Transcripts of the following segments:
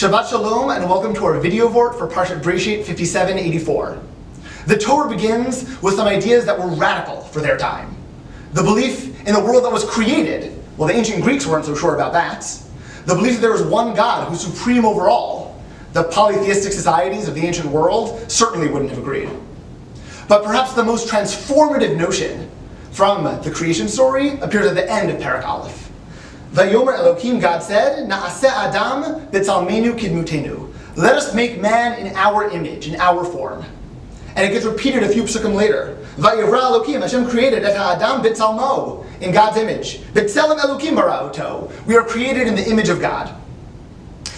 Shabbat Shalom and welcome to our video vort for Parshat Bereshit 5784. The Torah begins with some ideas that were radical for their time. The belief in the world that was created, well, the ancient Greeks weren't so sure about that. The belief that there was one God who's supreme over all. The polytheistic societies of the ancient world certainly wouldn't have agreed. But perhaps the most transformative notion from the creation story appears at the end of Parak Aleph. Vayomer Elohim, God said, Naaseh Adam b'tzalmenu kidmutenu. Let us make man in our image, in our form. And it gets repeated a few psukim later. Vayivra Elohim, Hashem created et ha'adam b'tzalmo, in God's image. B'tzelem Elohim bara'oto. We are created in the image of God.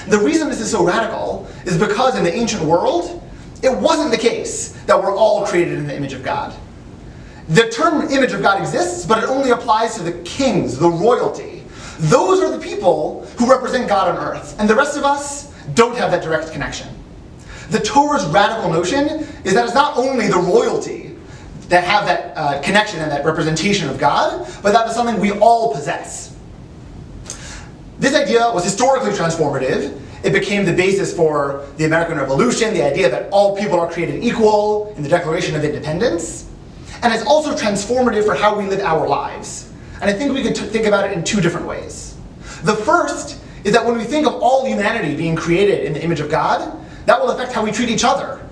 The reason this is so radical is because in the ancient world, it wasn't the case that we're all created in the image of God. The term image of God exists, but it only applies to the kings, the royalty. Those are the people who represent God on earth, and the rest of us don't have that direct connection. The Torah's radical notion is that it's not only the royalty that have that uh, connection and that representation of God, but that is something we all possess. This idea was historically transformative. It became the basis for the American Revolution, the idea that all people are created equal in the Declaration of Independence. And it's also transformative for how we live our lives. And I think we could think about it in two different ways. The first is that when we think of all humanity being created in the image of God, that will affect how we treat each other.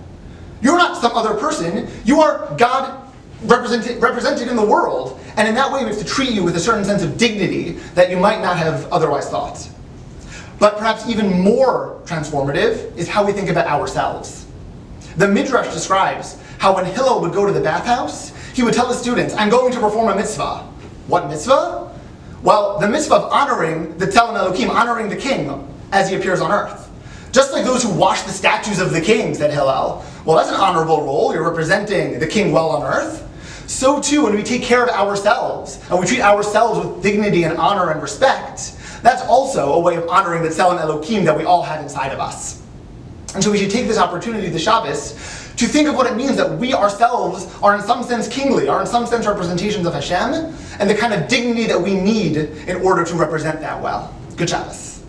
You're not some other person, you are God represented, represented in the world, and in that way we have to treat you with a certain sense of dignity that you might not have otherwise thought. But perhaps even more transformative is how we think about ourselves. The Midrash describes how when Hillel would go to the bathhouse, he would tell the students, I'm going to perform a mitzvah. What mitzvah? Well, the mitzvah of honoring the Tzelem Elohim, honoring the king as he appears on earth. Just like those who wash the statues of the king, said Hillel. Well, that's an honorable role. You're representing the king well on earth. So too, when we take care of ourselves and we treat ourselves with dignity and honor and respect, that's also a way of honoring the Tzelem Elohim that we all have inside of us. And so we should take this opportunity, the Shabbos, to think of what it means that we ourselves are in some sense kingly, are in some sense representations of Hashem, and the kind of dignity that we need in order to represent that well. Good Shabbos.